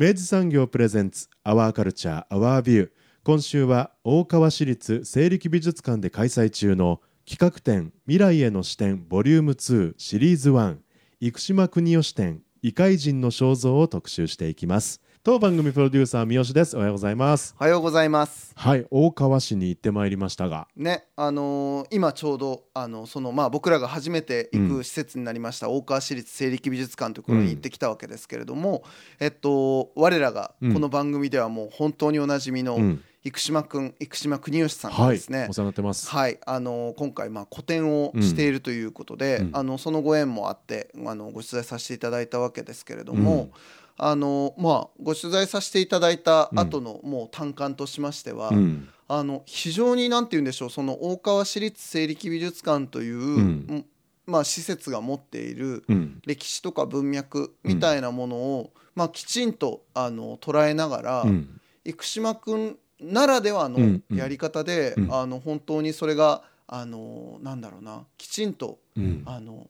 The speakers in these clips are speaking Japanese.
明治産業プレゼンツアワーカルチャーアワービュー今週は大川市立西暦美術館で開催中の企画展未来への視点ボリューム2シリーズ1生島国吉展異界人の肖像を特集していきます。当番組プロデューサー三好です。おはようございます。おはようございます。はい大川市に行ってまいりましたが。ねあのー今ちょうどあのそのまあ僕らが初めて行く施設になりました、大川市立生力美術館というところに行ってきたわけですけれども、えっと我らがこの番組ではもう本当におなじみのうん。生島くん生島国吉さんがはいですね、お世話になってます。はい、あの今回まあ個展をしているということで、うん。あのそのご縁もあってあのご取材させていただいたわけですけれども、うんあのまあご取材させていただいた後のもう単館としましては、うん。あの非常になんて言うんでしょうその大川市立生力美術館という、ん。まあ、施設が持っているうん。歴史とか文脈みたいなものを、まあ、きちんとあの捉えながら、うん。生島君ならではのやり方で、うん。あの本当にそれがあのなんだろうなきちんとうん。あの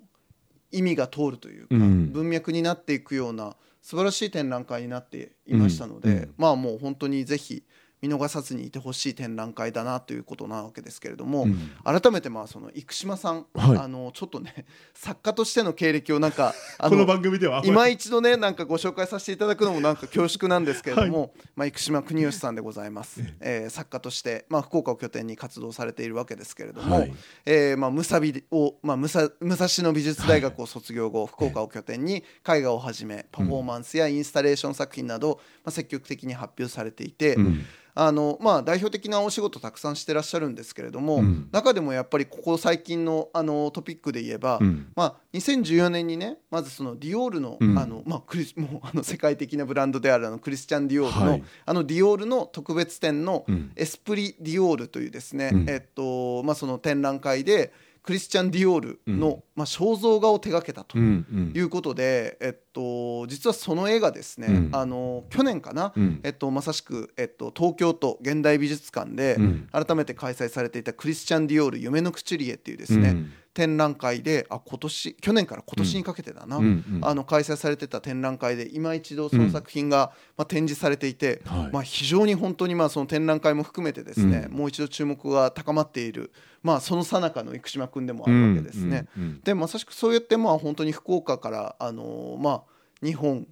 意味が通るというか、うん。文脈になっていくような素晴らしい展覧会になっていましたので、うんうんまあもう本当にぜひ見逃さずにいてほしい展覧会だなということなわけですけれども、うん。改めてまあその生島さん、はい。あのちょっとね 作家としての経歴をなんか あこの番組では今一度ねなんかご紹介させていただくのもなんか恐縮なんですけれども、まあ、生島国吉さんでございます、えー作家として、まあ、福岡を拠点に活動されているわけですけれども、はい。えーまあ、武蔵美を、まあ、武蔵武蔵野美術大学を卒業後、福岡を拠点に絵画をはじめパフォーマンスやインスタレーション作品など、まあ、積極的に発表されていて、うんあのまあ、代表的なお仕事たくさんしてらっしゃるんですけれども、うん。中でもやっぱりここ最近のあのトピックで言えば、うん。まあ、2014年にねまずそのディオールの,、うん。あのまあ、クリス もうあの世界的なブランドであるあのクリスチャン・ディオールの,、はい。あのディオールの特別展のうん。エスプリ・ディオールというですね、うん。えっとまあ、その展覧会でクリスチャン・ディオールの、まあ、肖像画を手掛けたと。いうことで、えっと、実はその絵がですね、うん。あの去年かな、うん。えっと、まさしく、えっと、東京都現代美術館でうん。改めて開催されていたクリスチャン・ディオール夢のクチュリエっていうですね、うん展覧会であ今年去年から今年にかけてだな、うん。うんあの開催されてた展覧会で今一度その作品が、まあ、展示されていて、はい。まあ、非常に本当にまあその展覧会も含めてですね、うん。もう一度注目が高まっている、まあ、その最中の生島君でもあるわけですね。うんうんでまさしくそうやってまあ本当に福岡からあのーまあ日本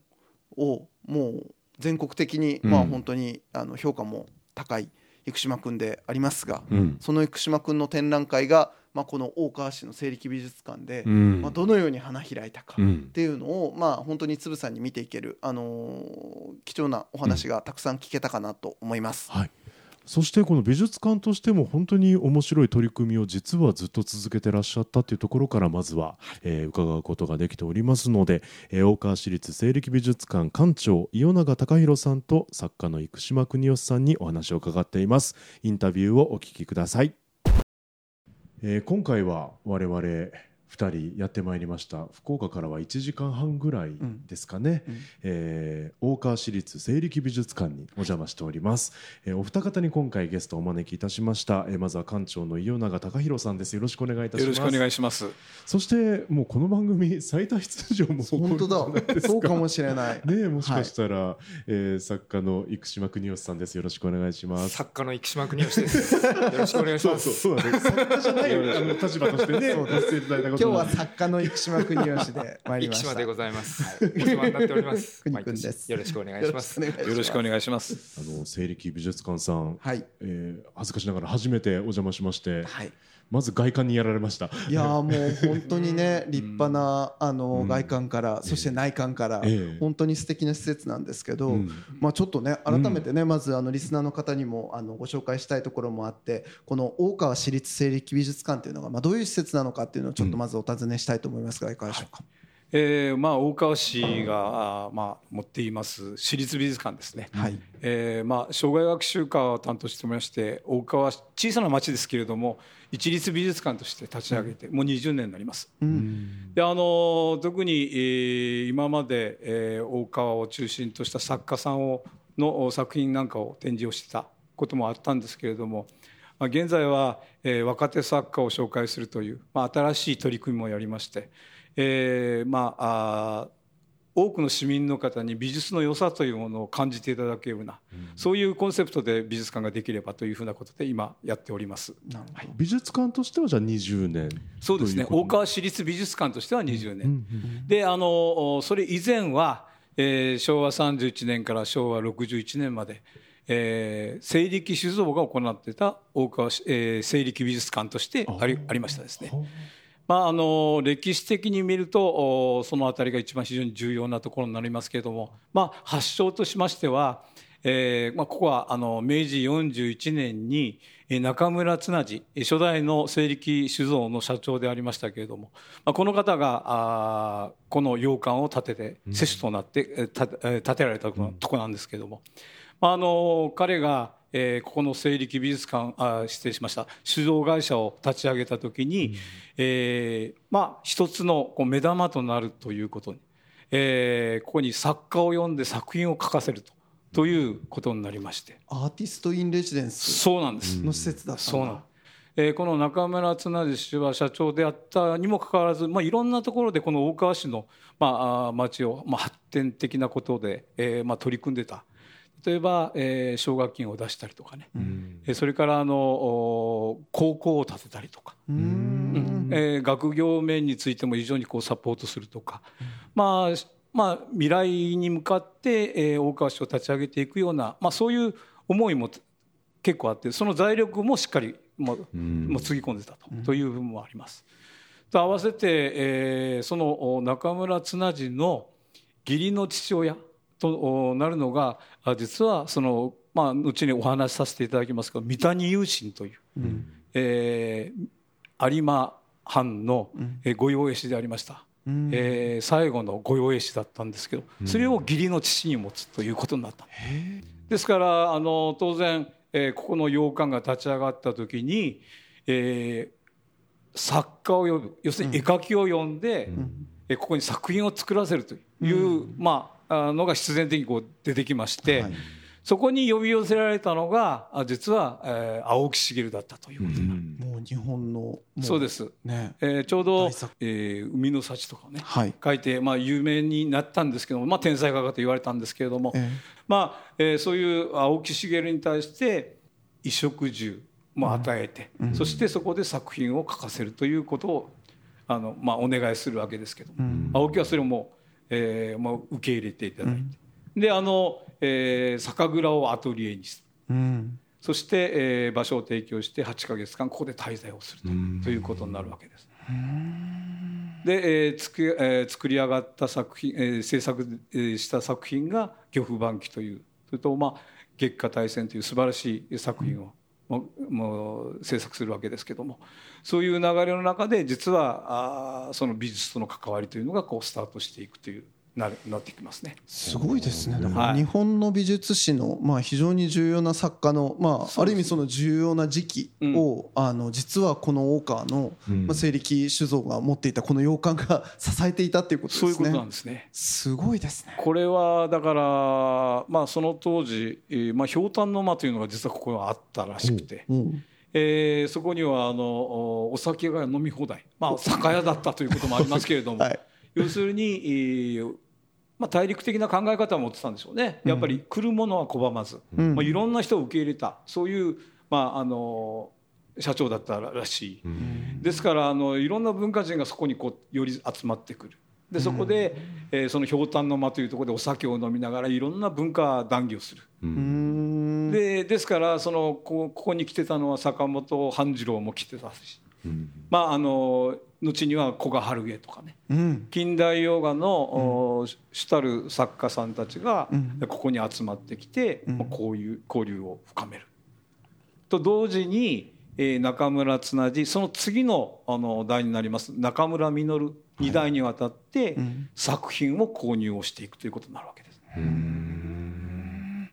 をもう全国的にまあうん本当にあの評価も高い生島君でありますが、うん。その生島君の展覧会がまあこの大川市の生力美術館で、うん。まあどのように花開いたかっうん。ていうのをまあ本当につぶさんに見ていけるあのー貴重なお話がたくさん聞けたかなと思います。はい、そしてこの美術館としても本当に面白い取り組みを実はずっと続けてらっしゃったというところからまずは、えー伺うことができておりますので、えー大川市立生力美術館館長伊予永隆弘さんと作家の生島邦義さんにお話を伺っています。インタビューをお聞きください、えー今回は我々2人やってまいりました。福岡からは1時間半ぐらいですかね、うん。えー大川市立生力美術館にお邪魔しております、えーお二方に今回ゲストをお招きいたしました、えーまずは館長の伊予永隆弘さんです。よろしくお願いいたします。よろしくお願いします。そしてもうこの番組最多出場も本当だ。そうかもしれない。ねえもしかしたら、えー作家の生島邦義さんです。よろしくお願いします。作家の生島国吉です。よろしくお願いしそうます。そうそうなんです作家じゃないあの立場としてねそう出していただいたこ今日は作家の生島国吉で参りました。生島でございます。お世話になっております。国君です。よろしくお願いします。よろしくお願いします。あの西暦美術館さん、はい、えー、恥ずかしながら初めてお邪魔しまして、はい、まず外観にやられました。いやもう本当にね立派なあの外観から、そして内観から、本当に素敵な施設なんですけど、まあちょっとね改めてね、まずあのリスナーの方にもあのご紹介したいところもあってこの大川市立西暦美術館というのが、まあ、どういう施設なのかっていうのをちょっとまずお尋ねしたいと思いますがいかがでしょうか？えーまあ、大川市がまあ、持っています私立美術館ですね、はい。えーまあ、障害学習科を担当しておりまして大川小さな町ですけれども一律美術館として立ち上げて、もう20年になります。うん、であの特に、えー、今まで、えー、大川を中心とした作家さんをの作品なんかを展示をしてたこともあったんですけれども、まあ、現在は、えー、若手作家を紹介するという、まあ、新しい取り組みもやりまして、えー、まああ多くの市民の方に美術の良さというものを感じていただけるような、うん、そういうコンセプトで美術館ができればというふうなことで今やっております。はい、美術館としてはじゃあ20年そうですね。大川市立美術館としては20年、うんうん、であのそれ以前は、えー、昭和31年から昭和61年までえー、西暦酒造が行っていた大川、えー、西暦美術館としてありありましたですね。まあ、あの歴史的に見るとその辺りが一番非常に重要なところになりますけれども、まあ、発祥としましては、えーまあ、ここはあの明治41年に中村綱治初代の西暦酒造の社長でありましたけれども、まあ、この方があこの洋館を建てて施主となって建てられたとこなんですけれども、あの彼がえー、ここの西暦美術館あ失礼しました。酒造会社を立ち上げた時に、うん、えー、まあ一つのこう目玉となるということに、えー、ここに作家を呼んで作品を書かせると。ということになりまして。アーティスト・イン・レジデンス。そうなんです。の施設だそうなん。えー、この中村綱治氏は社長であったにもかかわらず、まあ、いろんなところでこの大川市の、まあ、町を、まあ、発展的なことで、えーまあ、取り組んでた例えば、えー、奨学金を出したりとかね、うん、それからあの高校を建てたりとか、うん、えー、学業面についても非常にこうサポートするとか、うん、まあまあ、未来に向かって、えー、大川市を立ち上げていくような、まあ、そういう思いも結構あってその財力もしっかりも,、もつぎ込んでたと,、という部分もあります。と合わせて、えー、その中村綱治の義理の父親となるのが実はその、まあ、後にお話しさせていただきますが三谷雄心という、うん、えー、有馬藩の御用絵師でありました、うん、えー、最後の御用絵師だったんですけどそれを義理の父に持つということになった、うん、ですからあの当然、えー、ここの洋館が立ち上がった時に、えー、作家を呼ぶ要するに絵描きを呼んで、うん、えここに作品を作らせるという、まあのが必然的にこう出てきまして、はい、そこに呼び寄せられたのが実は、えー、青木茂だったということになる、うん、もう日本のそうです、ね。えー、ちょうど、えー「海の幸」とかね、はい、書いて、まあ、有名になったんですけども、まあ、天才画家と言われたんですけれども、えー、まあえー、そういう青木茂に対して衣食住も与えて、うん、そしてそこで作品を書かせるということをあの、まあ、お願いするわけですけども、うん、青木はそれもえーまあ、受け入れていただいて、うん、であの、えー、酒蔵をアトリエにする、うん、そして、えー、場所を提供して8か月間ここで滞在をすると,、ということになるわけです。で、えーつくえー、作り上がった作品、えー、制作した作品が「漁夫番記」というそれと、まあ「月下大戦」という素晴らしい作品をもう制作するわけですけども。そういう流れの中で実はその美術との関わりというのがこうスタートしていくというななってきますね。すごいですね。だから日本の美術史のまあ非常に重要な作家のまあある意味その重要な時期を、あの実はこの大川のまあ西暦酒造が持っていたこの洋館が 支えていたっていうことですね。そういうことなんですね。すごいですね。これはだからまあその当時まあひょうたんの間というのが実はここにあったらしくて。うんえー、そこにはあのお酒が飲み放題、まあ、酒屋だったということもありますけれども、はい、要するに、えー、まあ、大陸的な考え方を持ってたんでしょうね。やっぱり来るものは拒まず、うん、まあ、いろんな人を受け入れた。そういう、まあ、あの社長だったらしい、うん、ですからあのいろんな文化人がそこにこうより集まってくる。でそこで、えーそのひょうたんの間というところでお酒を飲みながらいろんな文化談義をする。うん。でですからそのこここに来てたのは坂本半次郎も来てたし、まああの後には古賀春江とかね。うん。近代洋画の、お主たる作家さんたちがここに集まってきて、まあこういう交流を深める。と同時に、えー中村綱治その次のあの代になります中村稔二代にわたって作品を購入をしていくということになるわけです。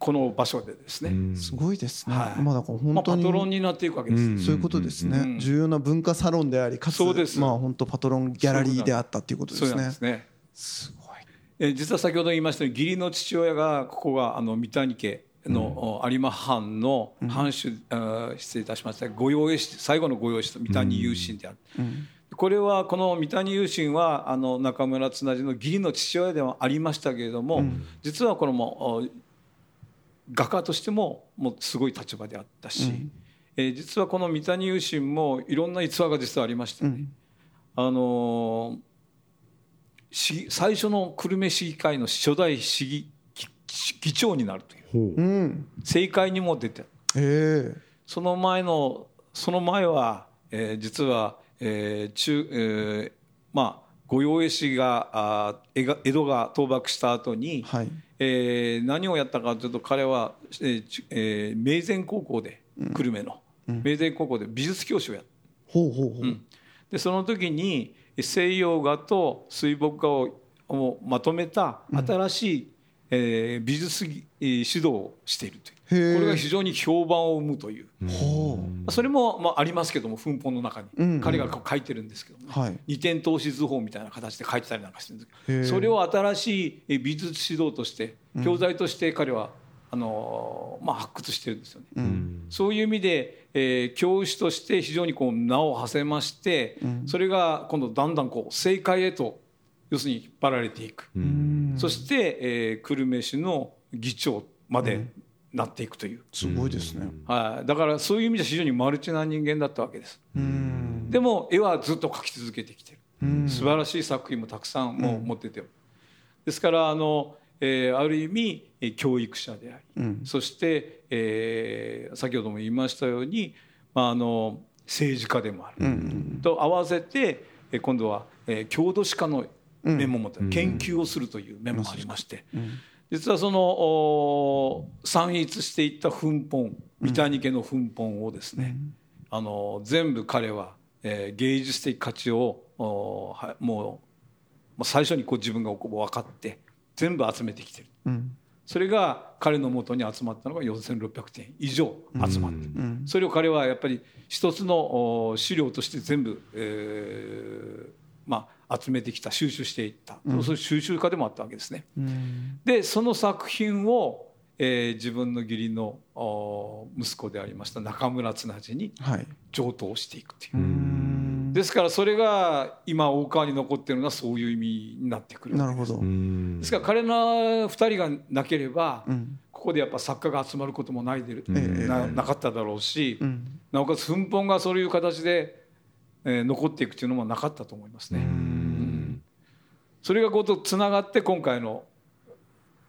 この場所でですね。すごいですね、はい。まあだからまあ、パ本当に、トロンになっていくわけです。そういうことですね、うん。重要な文化サロンでありかつそうです。まあ本当パトロンギャラリーであったっていうことですね。すね。すごいえー実は先ほど言いましたように義理の父親がここがあの三谷家の、お有馬藩の藩主、あー失礼いたしました。御用絵師最後の御用絵師と三谷雄信である、これはこの三谷雄信はあの中村綱治の義理の父親ではありましたけれども、実はこのもう画家としてももうすごい立場であったし、えー実はこの三谷雄信もいろんな逸話が実はありましたね。あのー市最初の久留米市議会の初代市議議議長になるという。ほう。うん。政界にも出て。ええ。その前のその前は、えー実は、えー中えーまあ御用絵師があが江戸が倒幕した後に、はいえー何をやったかというと彼は、えーちえー明前高校で久留米の、明前高校で美術教師をやった。ほうほうん。でその時に西洋画と水墨画ををまとめた新しい、えー美術指導をしているというこれが非常に評判を生むという、ほそれも、まあ、ありますけども奮本の中に、うん。彼がこう書いてるんですけどもね、二点投資図法みたいな形で書いてたりなんかしてるんですけどそれを新しいえー美術指導として教材として彼は、あのーまあ、発掘してるんですよね。うん。そういう意味で、えー教師として非常にこう名を馳せまして、それが今度だんだんこう政界へと要するに引っ張られていく、そして、えー久留米市の議長までなっていくという、すごいですね。はい、だからそういう意味で非常にマルチな人間だったわけです。うん。でも絵はずっと描き続けてきてる、うん。素晴らしい作品もたくさんもう持ってて、ですからあの、えーある意味えー教育者であり、うん。そして、えー先ほども言いましたように、まあ、あの政治家でもある、うん。と合わせてえー今度は、えー郷土史家の面も持ってる、研究をするという面もありまして、実はそのお散逸していった粉本三谷家の粉本をですね、あの全部彼は、えー芸術的価値をおはもうまあ最初にこう自分が分かって全部集めてきてる。うん。それが彼のもとに集まったのが4600点以上集まってる、ん。それを彼はやっぱり一つのお資料として全部、えーまあ、集めてきた収集していった、そういう収集家でもあったわけですね。うん。でその作品を、えー自分の義理のお息子でありました中村綱治にはい。上等していくという、うん。ですからそれが今大川に残ってるのはそういう意味になってくるなるほど。うん。ですから彼ら2人がなければ、うん。ここでやっぱ作家が集まることもないでる、ええ。ななかっただろうし、うん。なおかつ粉本がそういう形で、えー残っていくというのもなかったと思いますね。うんそれがこうとつながって今回の、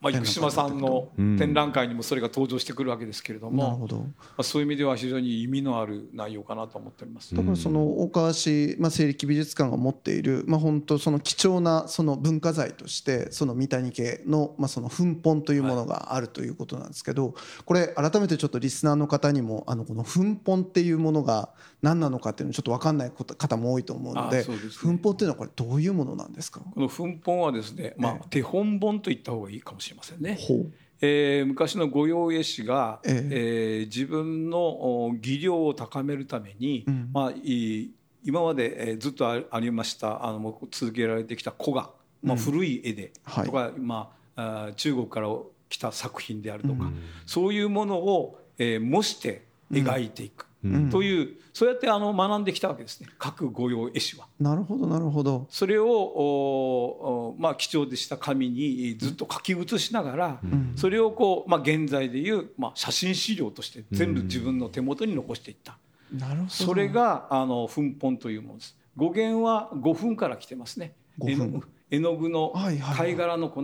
まあ、生島さんのうん。展覧会にもそれが登場してくるわけですけれども、まなるほど。あ、そういう意味では非常に意味のある内容かなと思っております。だからその大川市、まあ、西暦美術館が持っている、まあ、本当その貴重なその文化財としてその三谷家の,、まあその粉本というものがあるということなんですけどこれ改めてちょっとリスナーの方にもあのこの粉本っていうものが何なのかっていうのちょっと分かんないこと方も多いと思うのであそうですね。粉本っていうのはこれどういうものなんですか？この粉本はですね、まあえ、手本本と言った方がいいかもしれませんね。ほう。えー昔の御用絵師が、ええ。えー自分のお技量を高めるために、うん。まあ、いい今まで、えーずっとあありましたあの続けられてきた古画、まあ、古い絵ではい。とか、まあ、あー中国から来た作品であるとか、そういうものを、えー模して描いていく、んというそうやってあの学んできたわけですね。各御用絵師は。なるほどなるほど。それをおおまあ、貴重でした紙にずっと書き写しながら、それをこう、まあ、現在でいう、まあ、写真資料として全部自分の手元に残していった、なるほど。それがあの粉本というものです。語源は5分から来てますね。絵の絵の具のはいはいはい。貝殻の粉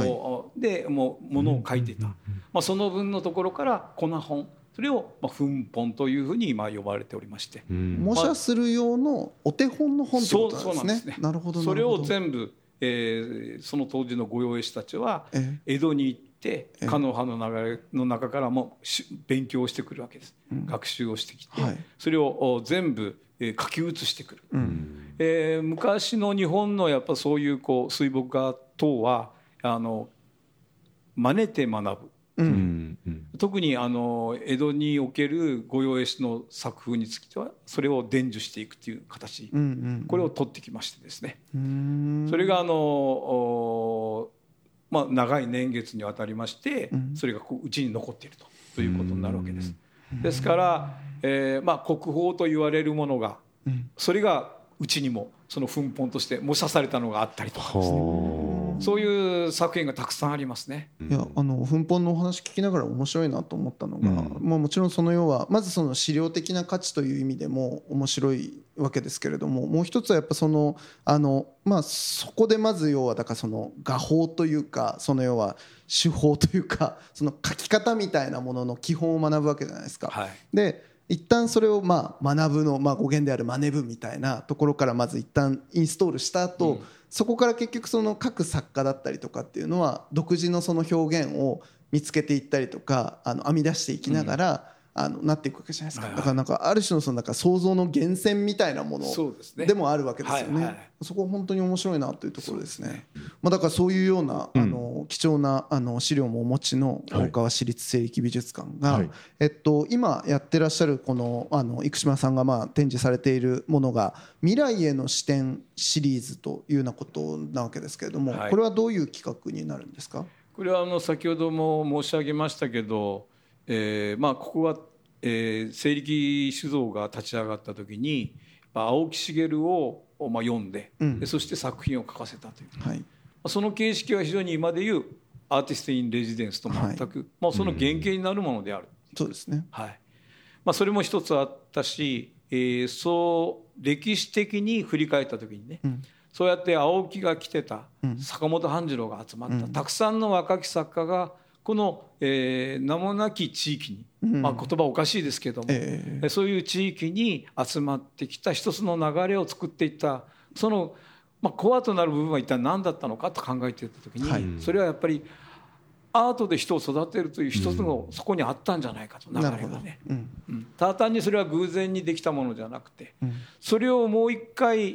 をでもうものを書いていた、まあ、その分のところから粉本それをまあ粉本というふうに今呼ばれておりまして。うん。模写する用のお手本の本ってそうことなんですね。そうなんですね。なるほどそれを部全部、えーその当時の御用絵師たちはえ江戸に行ってええ。狩野派の流れの中からもし勉強をしてくるわけです、学習をしてきて、はい。それをお全部、えー書き写してくる、うん。えー昔の日本のやっぱそういうこう水墨画等はあの真似て学ぶううん特にあの江戸における御用絵師の作風についてはそれを伝授していくという形、うんうんこれを取ってきましてですね、うん。それがあのおまあ、長い年月にわたりまして、うん。それがこううちに残っているとということになるわけです。ですから、えーまあ、国宝と言われるものがうん。それがうちにもその粉本として模写されたのがあったりとかですね。はそういう作品がたくさんありますね。いやあの粉本のお話聞きながら面白いなと思ったのが、うんまあ、もちろんその要はまずその資料的な価値という意味でも面白いわけですけれどももう一つはやっぱそのあの、まあ、そこでまず要はだからその画法というかその要は手法というかその書き方みたいなものの基本を学ぶわけじゃないですか。はいで一旦それをまあ学ぶの、まあ、語源であるマネ部みたいなところからまず一旦インストールした後、うん。そこから結局その各作家だったりとかっていうのは独自のその表現を見つけていったりとかあの編み出していきながら、あのなっていくわけじゃないですか、はいはい。だからなんかある種のそのなんか想像の源泉みたいなものでもあるわけですよね、はいはいそこは本当に面白いなというところですね。まあ、だからそういうような、あの貴重なあの資料もお持ちのはい。大川市立生力美術館が、はい。えっと、今やってらっしゃるこのあの生島さんがまあ展示されているものが「未来への視点」シリーズというようなことなわけですけれども、はい。これはどういう企画になるんですか？これはあの先ほども申し上げましたけど、えーまあ、ここは、えー、西力酒造が立ち上がった時にまあ青木茂を、まあ、読んで,、うん。でそして作品を書かせたという。はい。その形式は非常に今でいうアーティスト・イン・レジデンスと全く、まあ、その原型になるものである、そうですね。はい。まあ、それも一つあったし、えーそう歴史的に振り返った時にね、うん。そうやって青木が来てたうん。坂本半次郎が集まった、うん。たくさんの若き作家がこの、えー名もなき地域に、うん。まあ、言葉おかしいですけども、ええ。そういう地域に集まってきた一つの流れを作っていったその、まあ、コアとなる部分は一体何だったのかと考えていった時に、はい。それはやっぱりアートで人を育てるという一つのそこにあったんじゃないかと流れがね。うん。うん。ただ単にそれは偶然にできたものじゃなくてうん。それをもう一回、え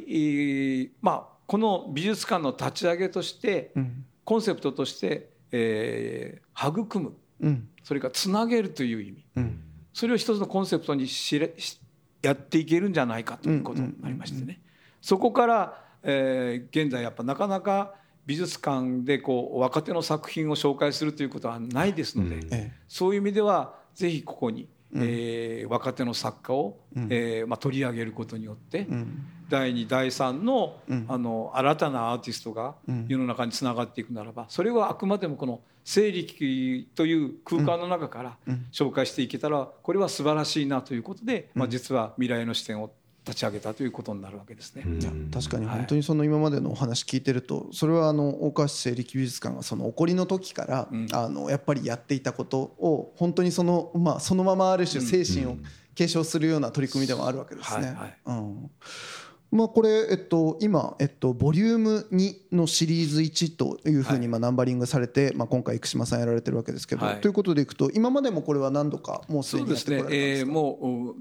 ーまあ、この美術館の立ち上げとしてうん。コンセプトとして、えー育む。うん。それからつなげるという意味。うん。それを一つのコンセプトにしれしやっていけるんじゃないかということになりましてね。そこから、えー現在やっぱなかなか美術館でこう若手の作品を紹介するということはないですので、うん。えそういう意味ではぜひここに、えー若手の作家を、うん。えーまあ、取り上げることによって、えうん第2第3の,、うん。あの新たなアーティストがうん。世の中につながっていくならばそれはあくまでもこの生力という空間の中からうん。紹介していけたらこれは素晴らしいなということで、まあ、実は未来の視点を立ち上げたということになるわけですね。いや確かにはい。本当にその今までのお話聞いてるとそれはあの大川市生力美術館がその起こりの時からうん。あのやっぱりやっていたことを本当にそのまあそのままある種精神を継承するような取り組みでもあるわけですね。はいはい。うんまあこれえっと今えっとボリューム2のシリーズ1というふうにまあナンバリングされてまあ今回生島さんやられてるわけですけどはい。ということでいくと今までもこれは何度かもうすでにやってこられたんで、すか？えーもう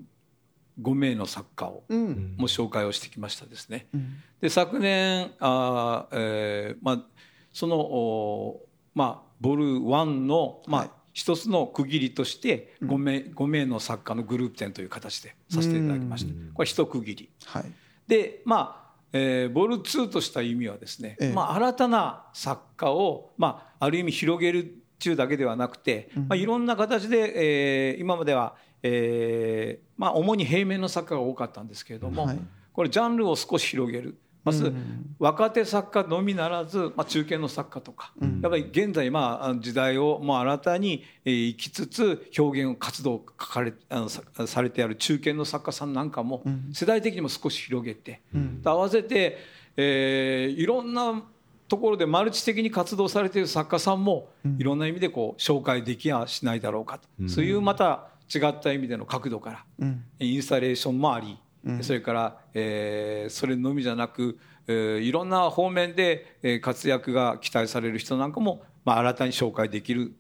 5名の作家をうん。もう紹介をしてきましたですね。うん。で昨年あー、えーまあ、その、おまあ、ボル1の、まあはい。一つの区切りとして5名 ,5 名の作家のグループ展という形でさせていただきました。これ一区切り。はいでまあえーボル2とした意味はですね、ええ。まあ、新たな作家を、まあ、ある意味広げる中だけではなくて、まあ、いろんな形で、えー今までは、えーまあ、主に平面の作家が多かったんですけれども、はい。これジャンルを少し広げるまずうん。若手作家のみならず、まあ、中堅の作家とか、やっぱり現在、まあ、時代をもう新たにえー生きつつ表現活動を書かれあのさされてある中堅の作家さんなんかも世代的にも少し広げて、合わせて、えーいろんなところでマルチ的に活動されている作家さんもいろんな意味でこう紹介できやしないだろうかと、そういうまた違った意味での角度から、うん。インスタレーションもあり、それから、えーそれのみじゃなく、えーいろんな方面で、えー活躍が期待される人なんかも、まあ、新たに紹介できる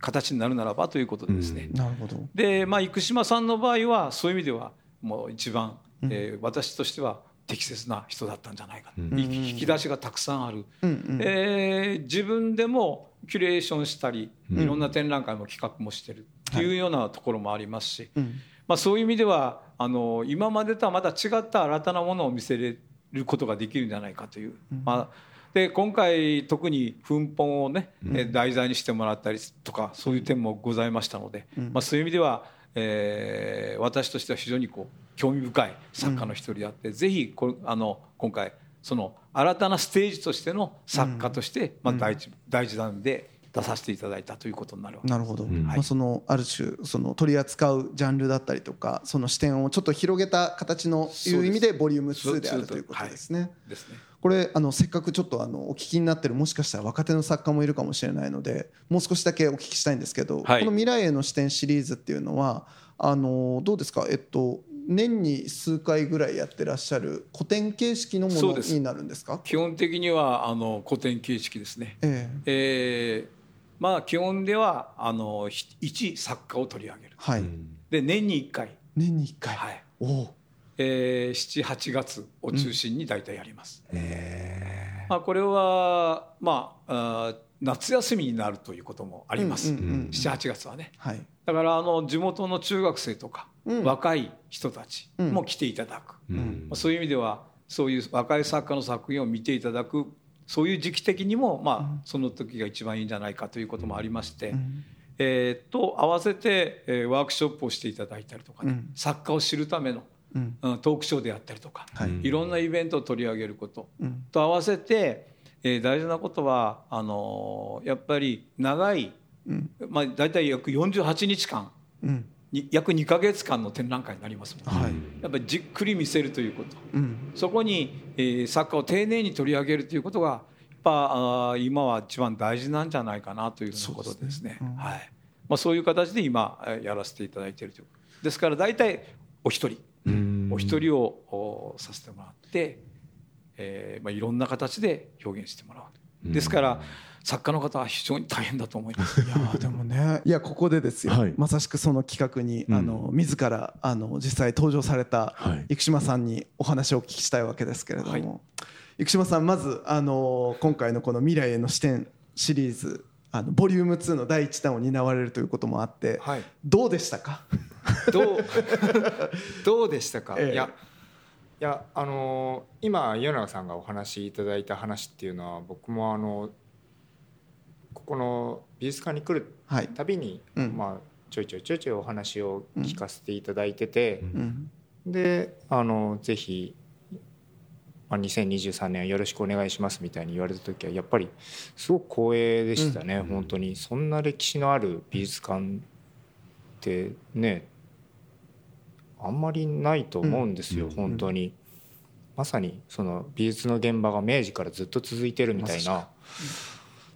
形になるならばということでですね。なるほど。で、まあ、生島さんの場合はそういう意味ではもう一番、えー私としては適切な人だったんじゃないか、い引き出しがたくさんある、えー自分でもキュレーションしたり、いろんな展覧会も企画もしてるっていうようなところもありますし、まあ、そういう意味ではあの今までとはまた違った新たなものを見せれることができるんじゃないかという。まあで今回特に奮本をね、えー題材にしてもらったりとかそういう点もございましたので、まあ、そういう意味では、えー私としては非常にこう興味深い作家の一人であって、ぜひこれあの今回その新たなステージとしての作家として、まあ、第一第一弾で出させていただいたということになるわけです。なるほど、まあ、そのある種その取り扱うジャンルだったりとかその視点をちょっと広げた形のいう意味でボリューム2であるということですね。ですね。これあのせっかくちょっとあのお聞きになってるもしかしたら若手の作家もいるかもしれないのでもう少しだけお聞きしたいんですけど、はい。この「未来への視点」シリーズっていうのはあのどうですか、えっと、年に数回ぐらいやってらっしゃる古典形式のものになるんですか？基本的にはあの古典形式ですね。ええ。えーまあ基本ではあのひ一作家を取り上げる。はい、で年に1回、年に1回、はい。おおえー、78月を中心に大体やります。まあ、これは、まあ、あー夏休みになるということもあります、うんうんうんうん78月はね。はい。だからあの地元の中学生とか、うん。若い人たちも来ていただく、まあ、そういう意味ではそういう若い作家の作品を見ていただくそういう時期的にも、まあ、その時が一番いいんじゃないかということもありまして、えーと合わせて、えーワークショップをしていただいたりとかね、うん。作家を知るための、うん。うんトークショーであったりとか、はい。いろんなイベントを取り上げること、うん。と合わせて、えー大事なことはあのーやっぱり長い、うん。まあ、大体約48日間うん。に約2か月間の展覧会になりますもんね、はい。やっぱりじっくり見せるということ。うん。そこに、えー作家を丁寧に取り上げるということがやっぱあー今は一番大事なんじゃないかなということですね。はい。まあ、そういう形で今えーやらせていただいているということ。ですから大体お一人。お一人をおさせてもらって、えーまあ、いろんな形で表現してもらうですから作家の方は非常に大変だと思います。いやーでもねいやここでですよ、はい。まさしくその企画に、うん。あの自らあの実際登場されたはい。生島さんにお話をお聞きしたいわけですけれども、はい。生島さんまずあの今回のこの「未来への視点」シリーズあのボリューム2の第1弾を担われるということもあって、はい。どうでしたか？どう どうでしたか、ええ。いやいやあのー今岩永さんがお話しいただいた話っていうのは僕もあのここの美術館に来るはい、たびに、うん。まあちょいちょいちょいちょいお話を聞かせていただいてて、うん。であのぜひ、まあ、2023年よろしくお願いしますみたいに言われた時はやっぱりすごく光栄でしたね、本当に。そんな歴史のある美術館ってねあんまりないと思うんですよ、うん本当に。まさにその美術の現場が明治からずっと続いてるみたいな、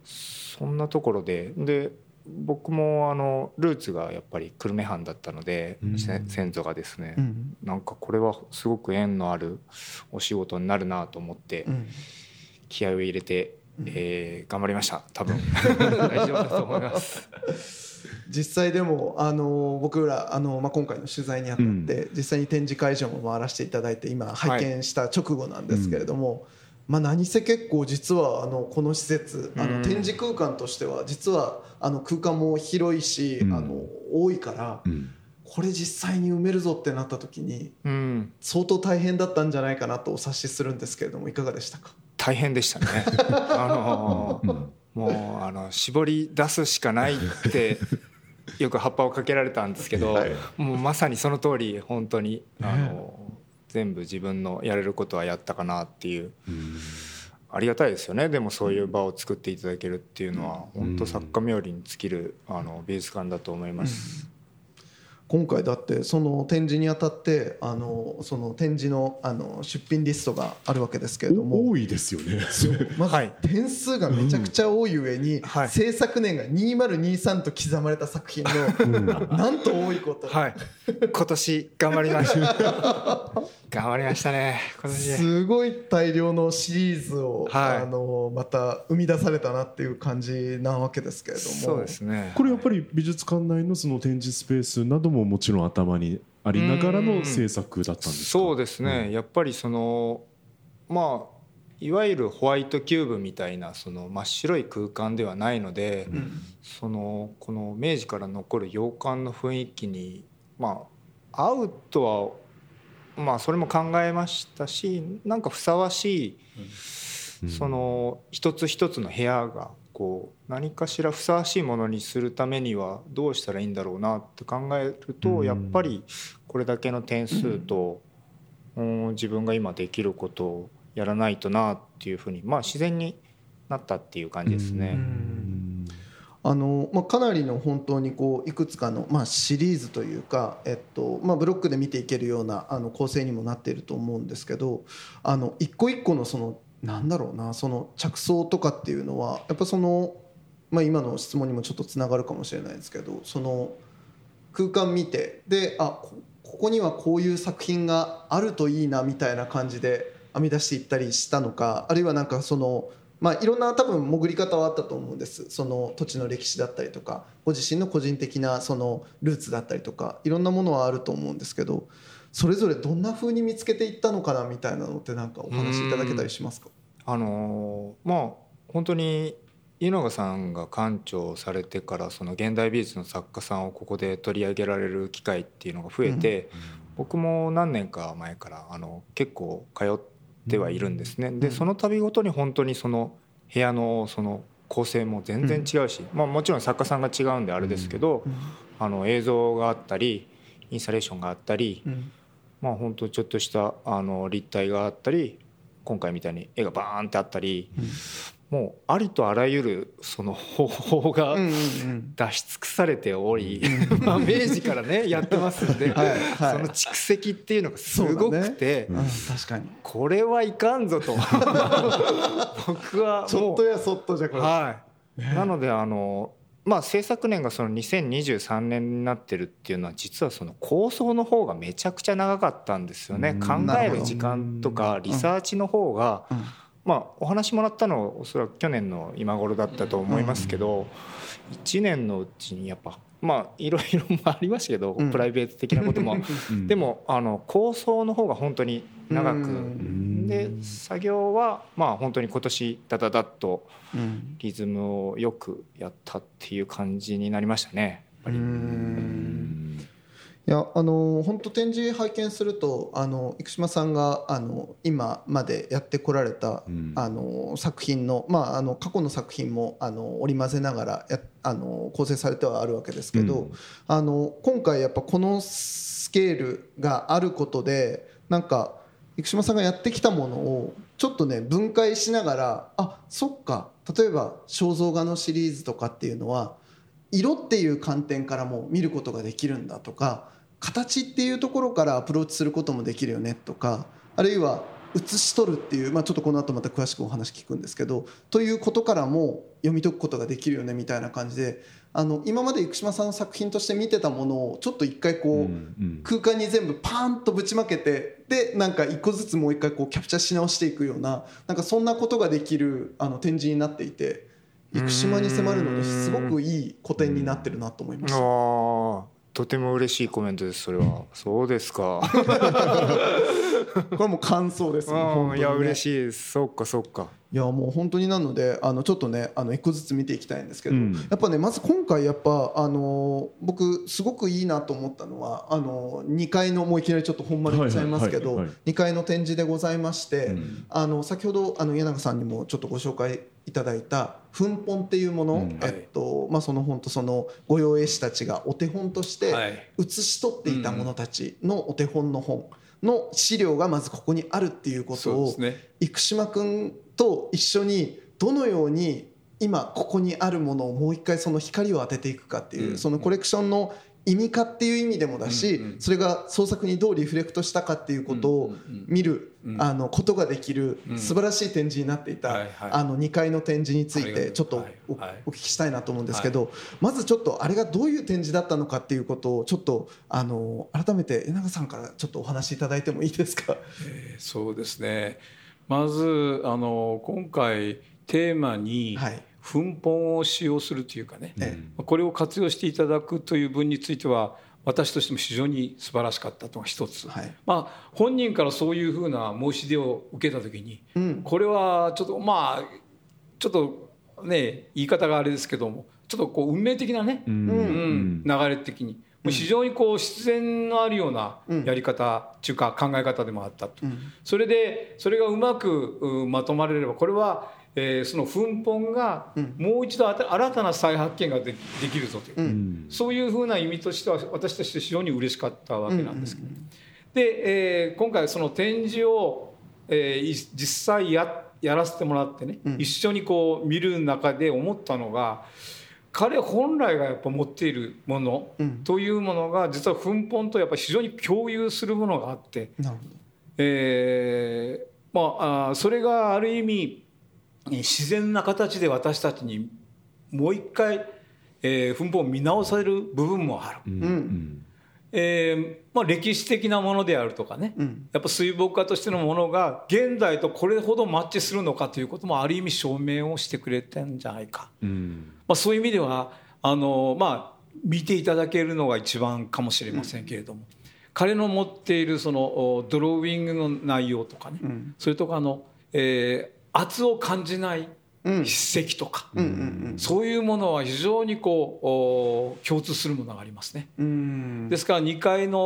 そんなところで。で僕もあのルーツがやっぱり久留米藩だったので、うん。せ先祖がですね、うん。なんかこれはすごく縁のあるお仕事になるなと思ってうん。気合を入れて、えー頑張りました多分。大丈夫だと思います。実際でもあの僕らあの、まあ、今回の取材にあたって、実際に展示会場も回らせていただいて今拝見した直後なんですけれども、まあ、何せ結構実はあのこの施設あうん。の展示空間としては実はあの空間も広いし、うん。あの多いからうん。これ実際に埋めるぞってなった時にうん、相当大変だったんじゃないかなとお察しするんですけれどもいかがでしたか？大変でしたね。あのもうあの絞り出すしかないってよく葉っぱをかけられたんですけど、はい。もうまさにその通り本当にあの全部自分のやれることはやったかなっていう。ありがたいですよね。でもそういう場を作っていただけるっていうのは本当作家冥利に尽きるあの美術館だと思います。今回だってその展示にあたってあのその展示のあの出品リストがあるわけですけれども多いですよね。まずはい点数がめちゃくちゃ多い上に、はい制作年が2023と刻まれた作品の、なんと多いこと、はい、今年頑張りました。頑張りましたね。今年。すごい大量のシリーズを、はいあのまた生み出されたなっていう感じなわけですけれどもそうですね。これやっぱり美術館内のその展示スペースなどももちろん頭にありながらの制作だったんですか？そうですね、やっぱりそのまあいわゆるホワイトキューブみたいなその真っ白い空間ではないので、そのこの明治から残る洋館の雰囲気にまあ合うとはまあそれも考えましたしなんかふさわしい、その一つ一つの部屋がこう何かしらふさわしいものにするためにはどうしたらいいんだろうなって考えると、うん。やっぱりこれだけの点数と、うん。自分が今できることをやらないとなっていうふうにまあ自然になったっていう感じですね。うん。あのまあ、かなりの本当にこういくつかの、まあ、シリーズというか、えっとまあ、ブロックで見ていけるようなあの構成にもなっていると思うんですけどあの一個一個のそのなんだろうなその着想とかっていうのはやっぱその、まあ、今の質問にもちょっとつながるかもしれないですけどその空間見てであこここにはこういう作品があるといいなみたいな感じで編み出していったりしたのかあるいはなんかその。まあ、いろんな多分潜り方はあったと思うんですその土地の歴史だったりとかご自身の個人的なそのルーツだったりとかいろんなものはあると思うんですけどそれぞれどんな風に見つけていったのかなみたいなのってなんかお話しいただけたりしますか？あのーまあ本当に井永さんが館長されてからその現代美術の作家さんをここで取り上げられる機会っていうのが増えて、僕も何年か前からあの結構通ってはいるんですね。でその度ごとに本当にその部屋のその構成も全然違うし、まあ、もちろん作家さんが違うんであれですけど、あの映像があったりインスタレーションがあったり、うんまあ本当ちょっとしたあの立体があったり今回みたいに絵がバーンってあったり、もうありとあらゆるその方法がうんうんうん。出し尽くされており、まあ明治からねやってますんで、はいはい。その蓄積っていうのがすごくて、うん確かに。これはいかんぞと。僕はもうちょっとやそっとじゃこれ。はい、なのであのまあ制作年がその2023年になってるっていうのは実はその構想の方がめちゃくちゃ長かったんですよね。うん。考える時間とかリサーチの方が、うん。まあお話もらったのはおそらく去年の今頃だったと思いますけど、1年のうちにやっぱまあいろいろもありましたけど、うん。プライベート的なことも。うん。でもあの構想の方が本当に長く、うんで作業はまあ本当に今年ダダダッとうん。リズムをよくやったっていう感じになりましたね。やっぱり。いやあの本当展示拝見するとあの生島さんがあの今までやってこられた、うん。あの作品の,、まあ、あの過去の作品もあの織り交ぜながらやあの構成されてはあるわけですけど、うん。あの今回やっぱこのスケールがあることでなんか生島さんがやってきたものをちょっとね分解しながらあそっか。例えば肖像画のシリーズとかっていうのは色っていう観点からも見ることができるんだとか形っていうところからアプローチすることもできるよねとかあるいは写し取るっていう、まあ、ちょっとこの後また詳しくお話聞くんですけどということからも読み解くことができるよねみたいな感じであの今まで生島さんの作品として見てたものをちょっと一回こう、うん空間に全部パーンとぶちまけてでなんか一個ずつもう一回こうキャプチャーし直していくようななんかそんなことができるあの展示になっていて生島に迫るのにすごくいい古典になってるなと思いました。とても嬉しいコメントですそれは。そうですか。これもう感想ですねいや嬉しいです。そっかそっか。いやもう本当になのであのちょっとねあの一個ずつ見ていきたいんですけど、うん。やっぱねまず今回やっぱあの僕すごくいいなと思ったのはあの2階のもういきなりちょっと本丸言っちゃいますけどはいはいはいはい。2階の展示でございまして、うん。あの先ほどあの家永さんにもちょっとご紹介いただいた「粉本」っていうもの、うん。えっとまあ、その本とその御用絵師たちがお手本としてはい。写し取っていたものたちのお手本の本。の資料がまずここにあるっていうことをね。生島君と一緒にどのように今ここにあるものをもう一回その光を当てていくかっていう、うん。そのコレクションの意味化っていう意味でもだし、うんうん。それが創作にどうリフレクトしたかっていうことをうんうんうん。見る、うん。あのことができるうん。素晴らしい展示になっていた、はいはい。あの2階の展示についてちょっとお,、はい。はい。お聞きしたいなと思うんですけど、まずちょっとあれがどういう展示だったのかっていうことをちょっとあの改めて江永さんからちょっとお話しいただいてもいいですか？えーそうですね。まずあの今回テーマにはい粉本を使用するというかね、えこれを活用していただくという分については私としても非常に素晴らしかったというのが一つ、はい。まあ、本人からそういうふうな申し出を受けた時に、うん。これはちょっとまあちょっとね言い方があれですけどもちょっとこう運命的なね、うん。うん流れ的にもう非常にこう必然のあるようなやり方っていうか考え方でもあったと、うん。それでそれがうまくうまとまれればこれは、えーその粉本がうん。もう一度新たな再発見がでできるぞという、うん。そういうふうな意味としては私として非常に嬉しかったわけなんですけど、で、えー今回その展示を、えーい実際ややらせてもらってね、うん。一緒にこう見る中で思ったのが彼本来がやっぱ持っているものうん。というものが実は粉本とやっぱ非常に共有するものがあって、なるほど。えーまああーそれがある意味えー自然な形で私たちにもう一回、えー、粉本を見直される部分もある、うん。うん。えーまあ、歴史的なものであるとかね、うん。やっぱ水墨画としてのものが現代とこれほどマッチするのかということもある意味証明をしてくれてんじゃないか、うん。まあ、そういう意味ではあの、まあ、見ていただけるのが一番かもしれませんけれども、彼の持っているそのおドローイングの内容とかね、うん。それとかあの、えー圧を感じないうん。筆跡とか、うんうんそういうものは非常にこうお共通するものがありますね。うん。ですから2階の